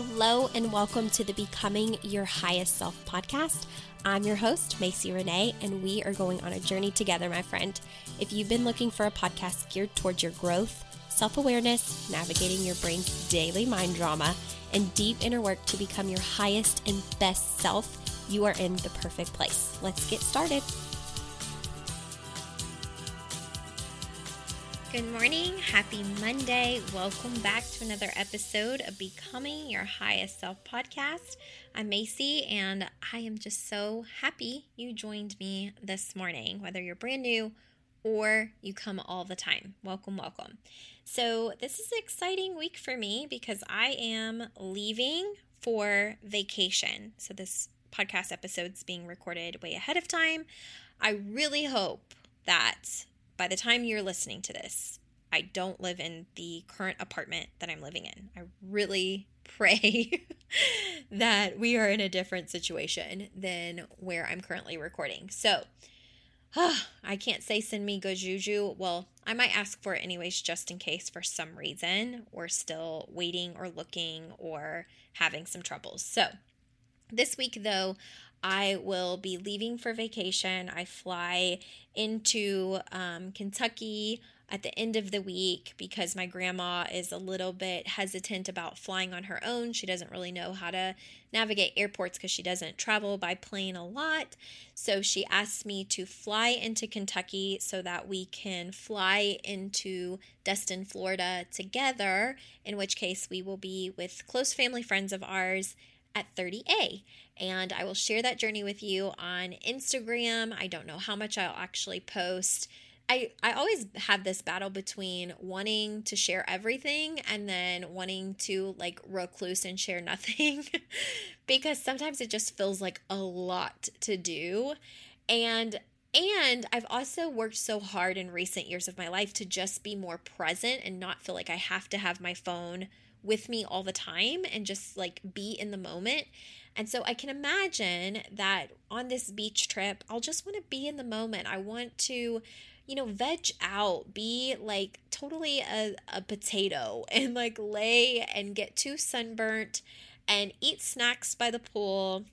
Hello, and welcome to the Becoming Your Highest Self podcast. I'm your host, Macy Renee, and we are going on a journey together, my friend. If you've been looking for a podcast geared towards your growth, self awareness, navigating your brain's daily mind drama, and deep inner work to become your highest and best self, you are in the perfect place. Let's get started. Good morning. Happy Monday. Welcome back to another episode of Becoming Your Highest Self podcast. I'm Macy, and I am just so happy you joined me this morning, whether you're brand new or you come all the time. Welcome, welcome. So, this is an exciting week for me because I am leaving for vacation. So, this podcast episode is being recorded way ahead of time. I really hope that by the time you're listening to this, I don't live in the current apartment that I'm living in. I really pray that we are in a different situation than where I'm currently recording. So, I can't say send me good juju. Well, I might ask for it anyways, just in case for some reason we're still waiting or looking or having some troubles. So, this week though, I will be leaving for vacation. I fly into um, Kentucky at the end of the week because my grandma is a little bit hesitant about flying on her own. She doesn't really know how to navigate airports because she doesn't travel by plane a lot. So she asked me to fly into Kentucky so that we can fly into Destin, Florida together, in which case we will be with close family friends of ours at 30A. And I will share that journey with you on Instagram. I don't know how much I'll actually post. I, I always have this battle between wanting to share everything and then wanting to like recluse and share nothing because sometimes it just feels like a lot to do. And and I've also worked so hard in recent years of my life to just be more present and not feel like I have to have my phone with me all the time and just like be in the moment. And so I can imagine that on this beach trip, I'll just want to be in the moment. I want to, you know, veg out, be like totally a, a potato and like lay and get too sunburnt and eat snacks by the pool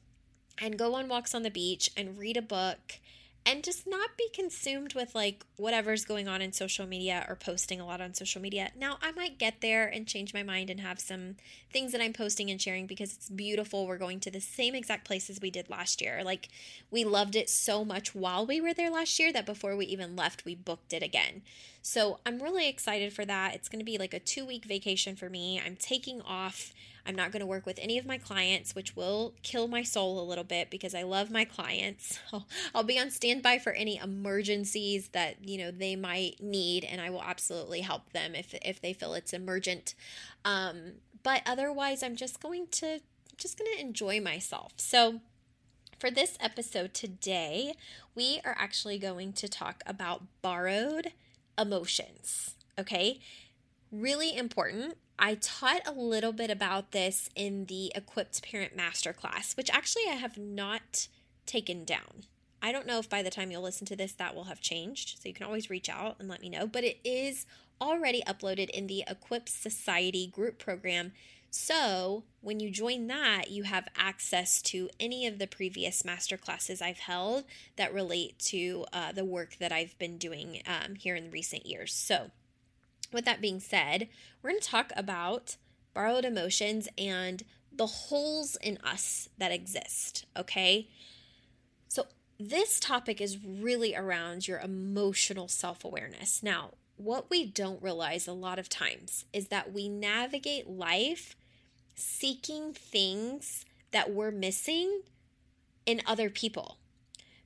and go on walks on the beach and read a book and just not be consumed with like whatever's going on in social media or posting a lot on social media. Now, I might get there and change my mind and have some things that I'm posting and sharing because it's beautiful. We're going to the same exact places we did last year. Like, we loved it so much while we were there last year that before we even left, we booked it again. So, I'm really excited for that. It's going to be like a two week vacation for me. I'm taking off I'm not going to work with any of my clients, which will kill my soul a little bit because I love my clients. I'll, I'll be on standby for any emergencies that, you know, they might need and I will absolutely help them if if they feel it's emergent. Um, but otherwise, I'm just going to just going to enjoy myself. So, for this episode today, we are actually going to talk about borrowed emotions. Okay. Really important. I taught a little bit about this in the Equipped Parent Masterclass, which actually I have not taken down. I don't know if by the time you'll listen to this that will have changed, so you can always reach out and let me know, but it is already uploaded in the Equipped Society group program. So, when you join that, you have access to any of the previous masterclasses I've held that relate to uh, the work that I've been doing um, here in recent years. So, with that being said, we're going to talk about borrowed emotions and the holes in us that exist, okay? So, this topic is really around your emotional self awareness. Now, what we don't realize a lot of times is that we navigate life seeking things that we're missing in other people.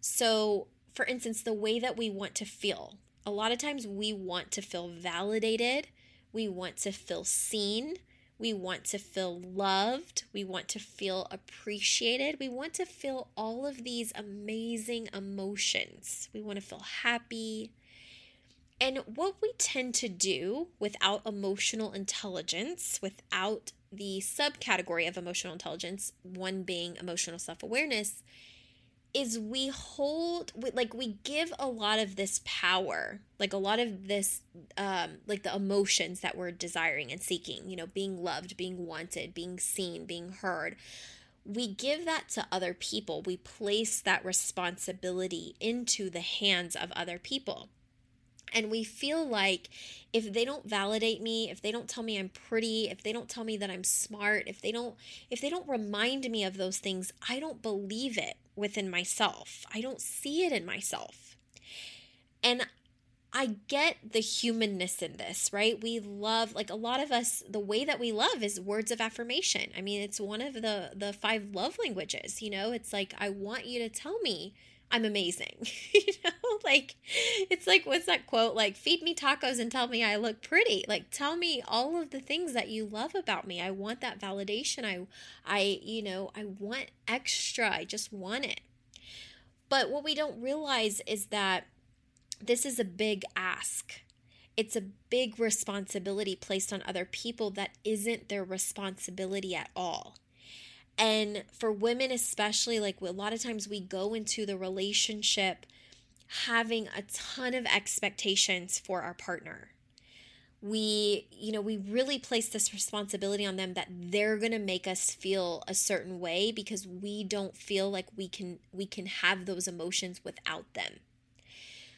So, for instance, the way that we want to feel, a lot of times we want to feel validated, we want to feel seen, we want to feel loved, we want to feel appreciated, we want to feel all of these amazing emotions. We want to feel happy. And what we tend to do without emotional intelligence, without the subcategory of emotional intelligence, one being emotional self awareness, is we hold like we give a lot of this power like a lot of this um like the emotions that we're desiring and seeking you know being loved being wanted being seen being heard. We give that to other people. We place that responsibility into the hands of other people and we feel like if they don't validate me, if they don't tell me I'm pretty, if they don't tell me that I'm smart, if they don't if they don't remind me of those things, I don't believe it within myself. I don't see it in myself. And I get the humanness in this, right? We love like a lot of us the way that we love is words of affirmation. I mean, it's one of the the five love languages, you know? It's like I want you to tell me I'm amazing. you know, like it's like what's that quote? Like feed me tacos and tell me I look pretty. Like tell me all of the things that you love about me. I want that validation. I I, you know, I want extra. I just want it. But what we don't realize is that this is a big ask. It's a big responsibility placed on other people that isn't their responsibility at all. And for women, especially, like a lot of times we go into the relationship having a ton of expectations for our partner. We, you know, we really place this responsibility on them that they're going to make us feel a certain way because we don't feel like we can we can have those emotions without them.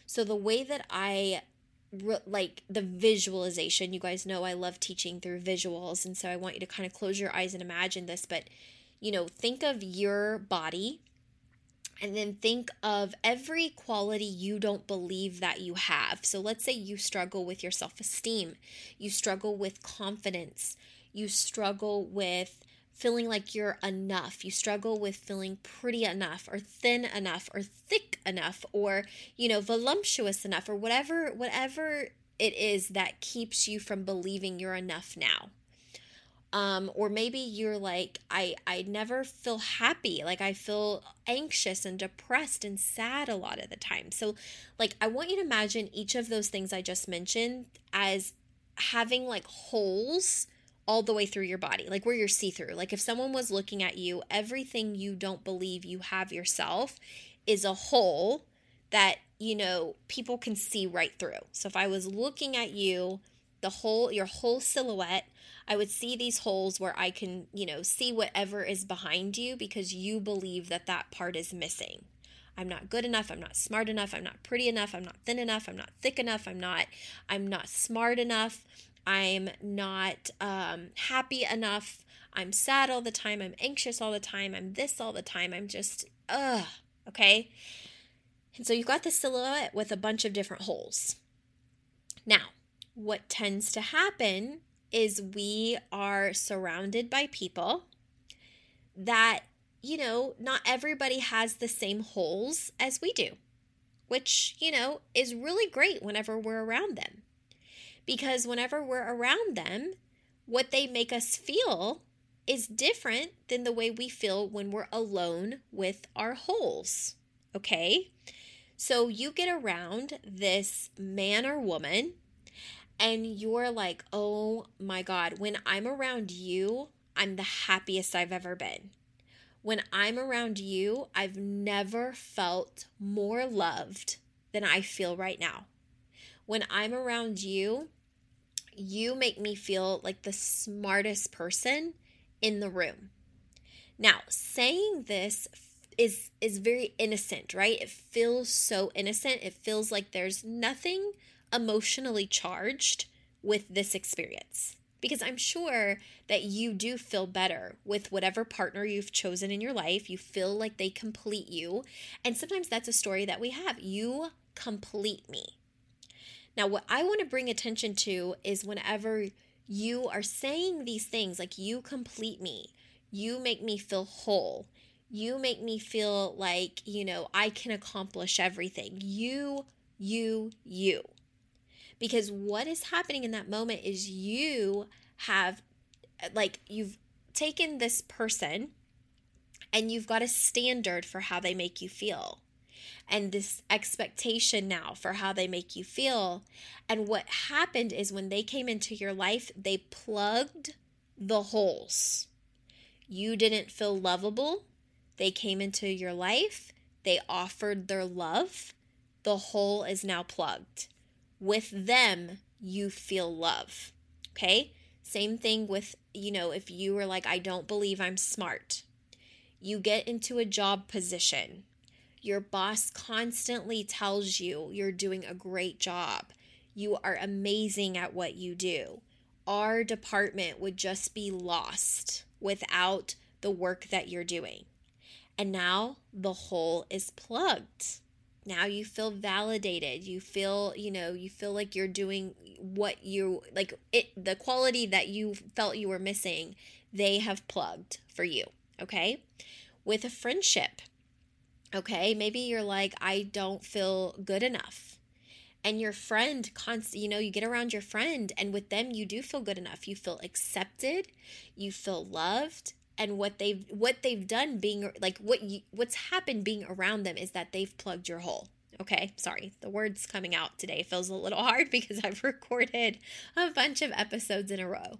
So the way that I like the visualization, you guys know I love teaching through visuals and so I want you to kind of close your eyes and imagine this, but you know, think of your body and then think of every quality you don't believe that you have. So let's say you struggle with your self esteem, you struggle with confidence, you struggle with feeling like you're enough. You struggle with feeling pretty enough or thin enough or thick enough or, you know, voluptuous enough or whatever whatever it is that keeps you from believing you're enough now um, or maybe you're like i i never feel happy. Like i feel anxious and depressed and sad a lot of the time. So like i want you to imagine each of those things i just mentioned as having like holes all the way through your body like where you're see-through. Like if someone was looking at you everything you don't believe you have yourself is a hole that you know people can see right through. So if i was looking at you the whole your whole silhouette I would see these holes where I can, you know, see whatever is behind you because you believe that that part is missing. I'm not good enough, I'm not smart enough, I'm not pretty enough, I'm not thin enough, I'm not thick enough, I'm not I'm not smart enough, I'm not um, happy enough, I'm sad all the time, I'm anxious all the time, I'm this all the time, I'm just ugh, okay? And so you've got the silhouette with a bunch of different holes. Now, what tends to happen is we are surrounded by people that, you know, not everybody has the same holes as we do, which, you know, is really great whenever we're around them. Because whenever we're around them, what they make us feel is different than the way we feel when we're alone with our holes. Okay? So you get around this man or woman and you're like, oh my God, when I'm around you, I'm the happiest I've ever been. When I'm around you, I've never felt more loved than I feel right now. When I'm around you, you make me feel like the smartest person in the room. Now, saying this is is very innocent, right? It feels so innocent. It feels like there's nothing emotionally charged with this experience because I'm sure that you do feel better with whatever partner you've chosen in your life. You feel like they complete you. And sometimes that's a story that we have. You complete me. Now, what I want to bring attention to is whenever you are saying these things like, you complete me, you make me feel whole, you make me feel like, you know, I can accomplish everything. You, you, you. Because what is happening in that moment is you have, like, you've taken this person and you've got a standard for how they make you feel and this expectation now for how they make you feel. And what happened is when they came into your life, they plugged the holes. You didn't feel lovable. They came into your life, they offered their love, the hole is now plugged. With them, you feel love. Okay? Same thing with, you know, if you were like, I don't believe I'm smart. You get into a job position. Your boss constantly tells you you're doing a great job. You are amazing at what you do. Our department would just be lost without the work that you're doing. And now the hole is plugged. Now you feel validated. You feel, you know, you feel like you're doing what you like it the quality that you felt you were missing, they have plugged for you, okay? With a friendship. Okay? Maybe you're like I don't feel good enough and your friend const you know you get around your friend and with them you do feel good enough you feel accepted you feel loved and what they've what they've done being like what you what's happened being around them is that they've plugged your hole. Okay sorry the words coming out today. Feels a little hard because i've recorded a bunch of episodes in a row.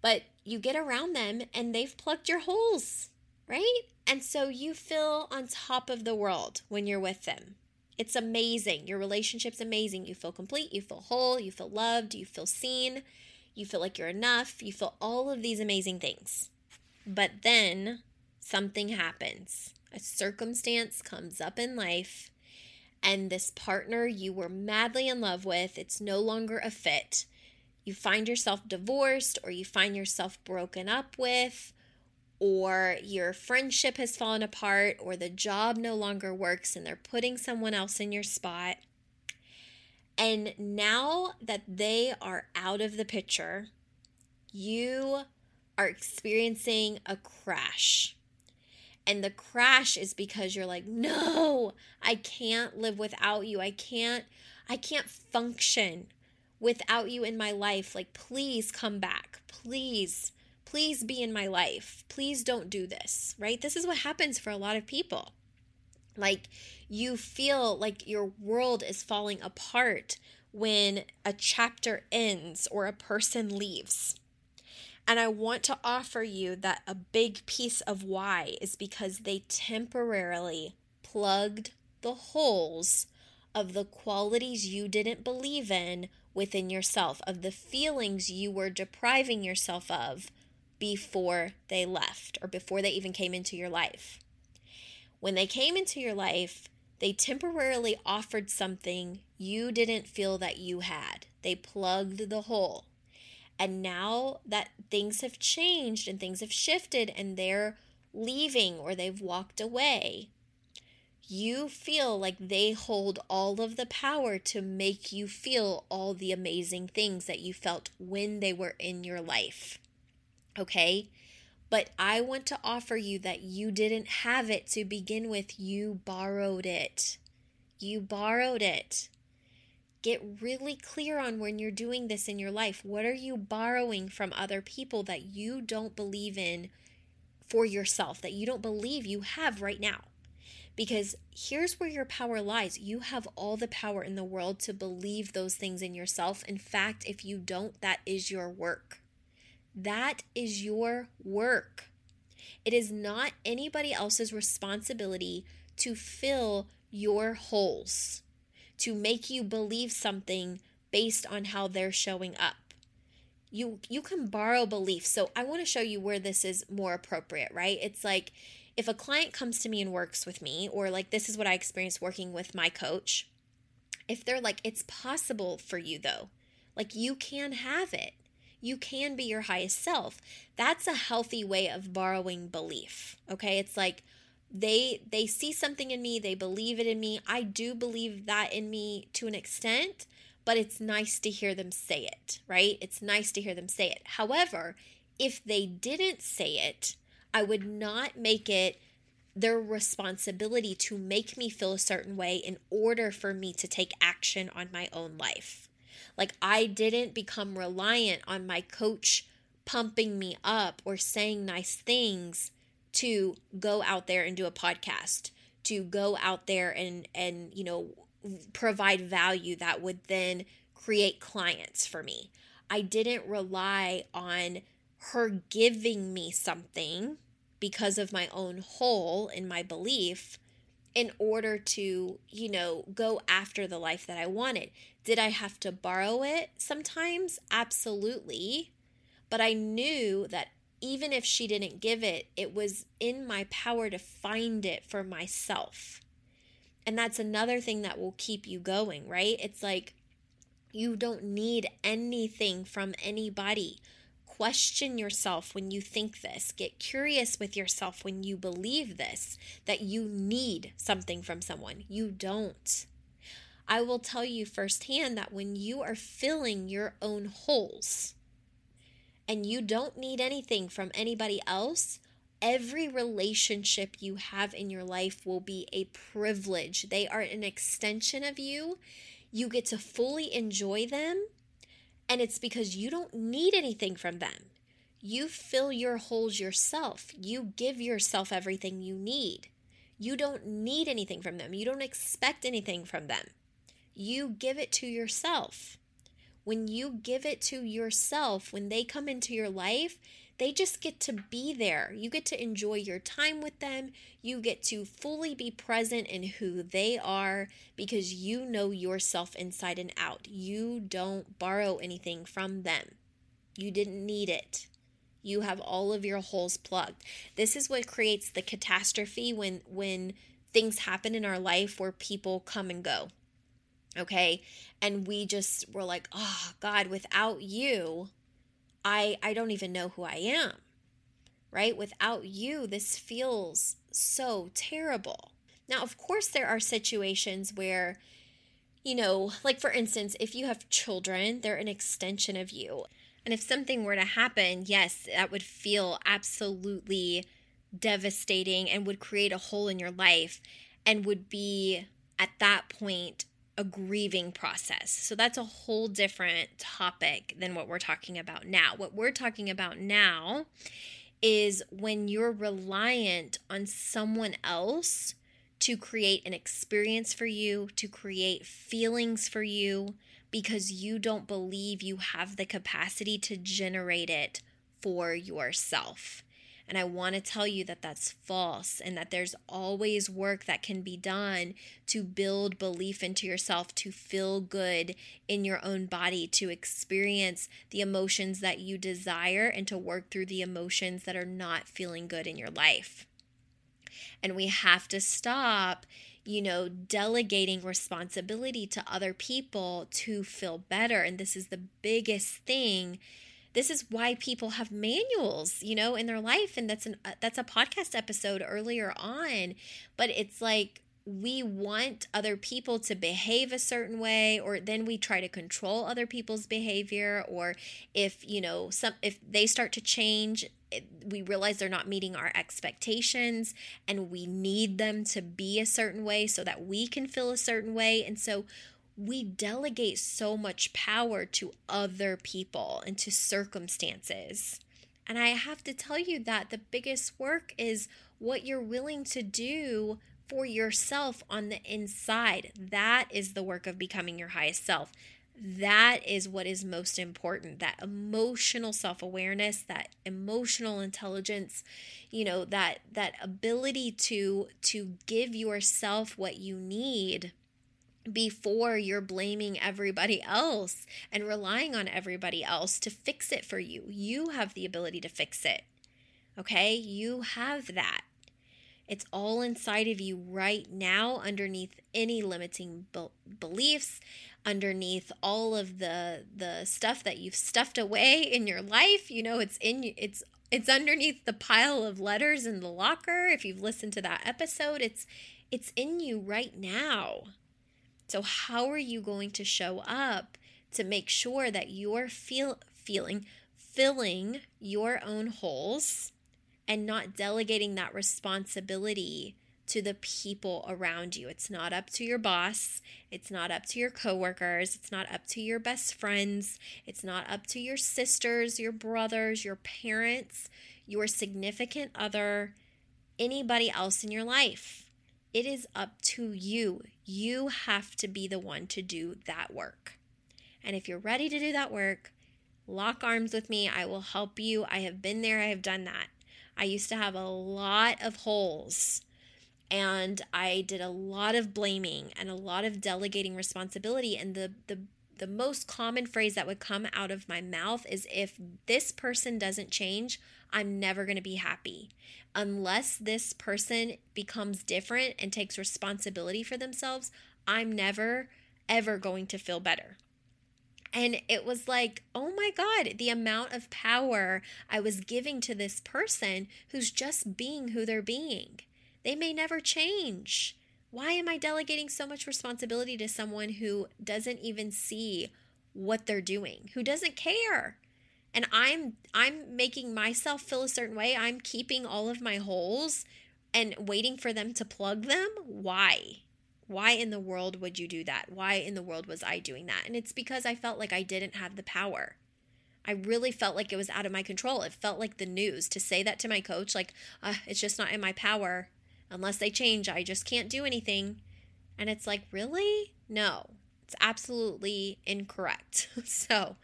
But you get around them and they've plugged your holes right? And so you feel on top of the world when you're with them. It's amazing. Your relationship's amazing. You feel complete, you feel whole, you feel loved, you feel seen, you feel like you're enough, you feel all of these amazing things. But then something happens. A circumstance comes up in life, and this partner you were madly in love with, it's no longer a fit. You find yourself divorced, or you find yourself broken up with, or your friendship has fallen apart, or the job no longer works and they're putting someone else in your spot. And now that they are out of the picture, you are experiencing a crash. And the crash is because you're like, "No, I can't live without you. I can't I can't function without you in my life. Like please come back. Please please be in my life. Please don't do this, right? This is what happens for a lot of people. Like you feel like your world is falling apart when a chapter ends or a person leaves. And I want to offer you that a big piece of why is because they temporarily plugged the holes of the qualities you didn't believe in within yourself, of the feelings you were depriving yourself of before they left or before they even came into your life. When they came into your life, they temporarily offered something you didn't feel that you had. They plugged the hole. And now that things have changed and things have shifted and they're leaving or they've walked away, you feel like they hold all of the power to make you feel all the amazing things that you felt when they were in your life. Okay? But I want to offer you that you didn't have it to begin with. You borrowed it. You borrowed it. Get really clear on when you're doing this in your life. What are you borrowing from other people that you don't believe in for yourself, that you don't believe you have right now? Because here's where your power lies. You have all the power in the world to believe those things in yourself. In fact, if you don't, that is your work. That is your work. It is not anybody else's responsibility to fill your holes, to make you believe something based on how they're showing up. You you can borrow belief. So I want to show you where this is more appropriate, right? It's like if a client comes to me and works with me or like this is what I experienced working with my coach, if they're like it's possible for you though. Like you can have it you can be your highest self. That's a healthy way of borrowing belief. Okay? It's like they they see something in me, they believe it in me. I do believe that in me to an extent, but it's nice to hear them say it, right? It's nice to hear them say it. However, if they didn't say it, I would not make it their responsibility to make me feel a certain way in order for me to take action on my own life. Like I didn't become reliant on my coach pumping me up or saying nice things to go out there and do a podcast, to go out there and and you know provide value that would then create clients for me. I didn't rely on her giving me something because of my own hole in my belief in order to, you know, go after the life that I wanted. Did I have to borrow it sometimes? Absolutely. But I knew that even if she didn't give it, it was in my power to find it for myself. And that's another thing that will keep you going, right? It's like you don't need anything from anybody. Question yourself when you think this. Get curious with yourself when you believe this that you need something from someone. You don't. I will tell you firsthand that when you are filling your own holes and you don't need anything from anybody else, every relationship you have in your life will be a privilege. They are an extension of you. You get to fully enjoy them and it's because you don't need anything from them. You fill your holes yourself. You give yourself everything you need. You don't need anything from them. You don't expect anything from them. You give it to yourself. When you give it to yourself, when they come into your life, they just get to be there. You get to enjoy your time with them. You get to fully be present in who they are because you know yourself inside and out. You don't borrow anything from them. You didn't need it. You have all of your holes plugged. This is what creates the catastrophe when when things happen in our life where people come and go. Okay? And we just were like, "Oh, God, without you, I I don't even know who I am. Right? Without you, this feels so terrible. Now, of course there are situations where you know, like for instance, if you have children, they're an extension of you. And if something were to happen, yes, that would feel absolutely devastating and would create a hole in your life and would be at that point a grieving process. So that's a whole different topic than what we're talking about now. What we're talking about now is when you're reliant on someone else to create an experience for you, to create feelings for you, because you don't believe you have the capacity to generate it for yourself. And I want to tell you that that's false and that there's always work that can be done to build belief into yourself, to feel good in your own body, to experience the emotions that you desire, and to work through the emotions that are not feeling good in your life. And we have to stop you know, delegating responsibility to other people to feel better. And this is the biggest thing this is why people have manuals you know in their life and that's an uh, that's a podcast episode earlier on. But it's like we want other people to behave a certain way or then we try to control other people's behavior or if you know some if they start to change we realize they're not meeting our expectations and we need them to be a certain way so that we can feel a certain way. And so we delegate so much power to other people and to circumstances. And I have to tell you that the biggest work is what you're willing to do for yourself on the inside. That is the work of becoming your highest self. That is what is most important. That emotional self-awareness, that emotional intelligence, you know, that that ability to to give yourself what you need before you're blaming everybody else and relying on everybody else to fix it for you. You have the ability to fix it. Okay? You have that. It's all inside of you right now, underneath any limiting be- beliefs, underneath all of the the stuff that you've stuffed away in your life. You know, it's in. It's it's underneath the pile of letters in the locker. If you've listened to that episode, it's it's in you right now. So, how are you going to show up to make sure that you're feel, feeling, filling your own holes and not delegating that responsibility to the people around you? It's not up to your boss, it's not up to your coworkers, it's not up to your best friends, it's not up to your sisters, your brothers, your parents, your significant other, anybody else in your life. It is up to you. You have to be the one to do that work. And if you're ready to do that work, lock arms with me. I will help you. I have been there, I have done that. I used to have a lot of holes and I did a lot of blaming and a lot of delegating responsibility and the the the most common phrase that would come out of my mouth is if this person doesn't change, I'm never going to be happy. Unless this person becomes different and takes responsibility for themselves, I'm never ever going to feel better. And it was like, oh my God, the amount of power I was giving to this person who's just being who they're being. They may never change. Why am I delegating so much responsibility to someone who doesn't even see what they're doing, who doesn't care? And I'm I'm making myself feel a certain way. I'm keeping all of my holes and waiting for them to plug them. Why? Why in the world would you do that? Why in the world was I doing that? And it's because I felt like I didn't have the power. I really felt like it was out of my control. It felt like the news to say that to my coach, like, uh, it's just not in my power unless they change, I just can't do anything. And it's like, really? No, it's absolutely incorrect. so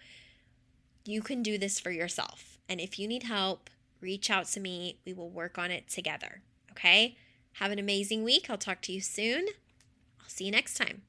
you can do this for yourself. And if you need help, reach out to me. We will work on it together. Okay? Have an amazing week. I'll talk to you soon. I'll see you next time.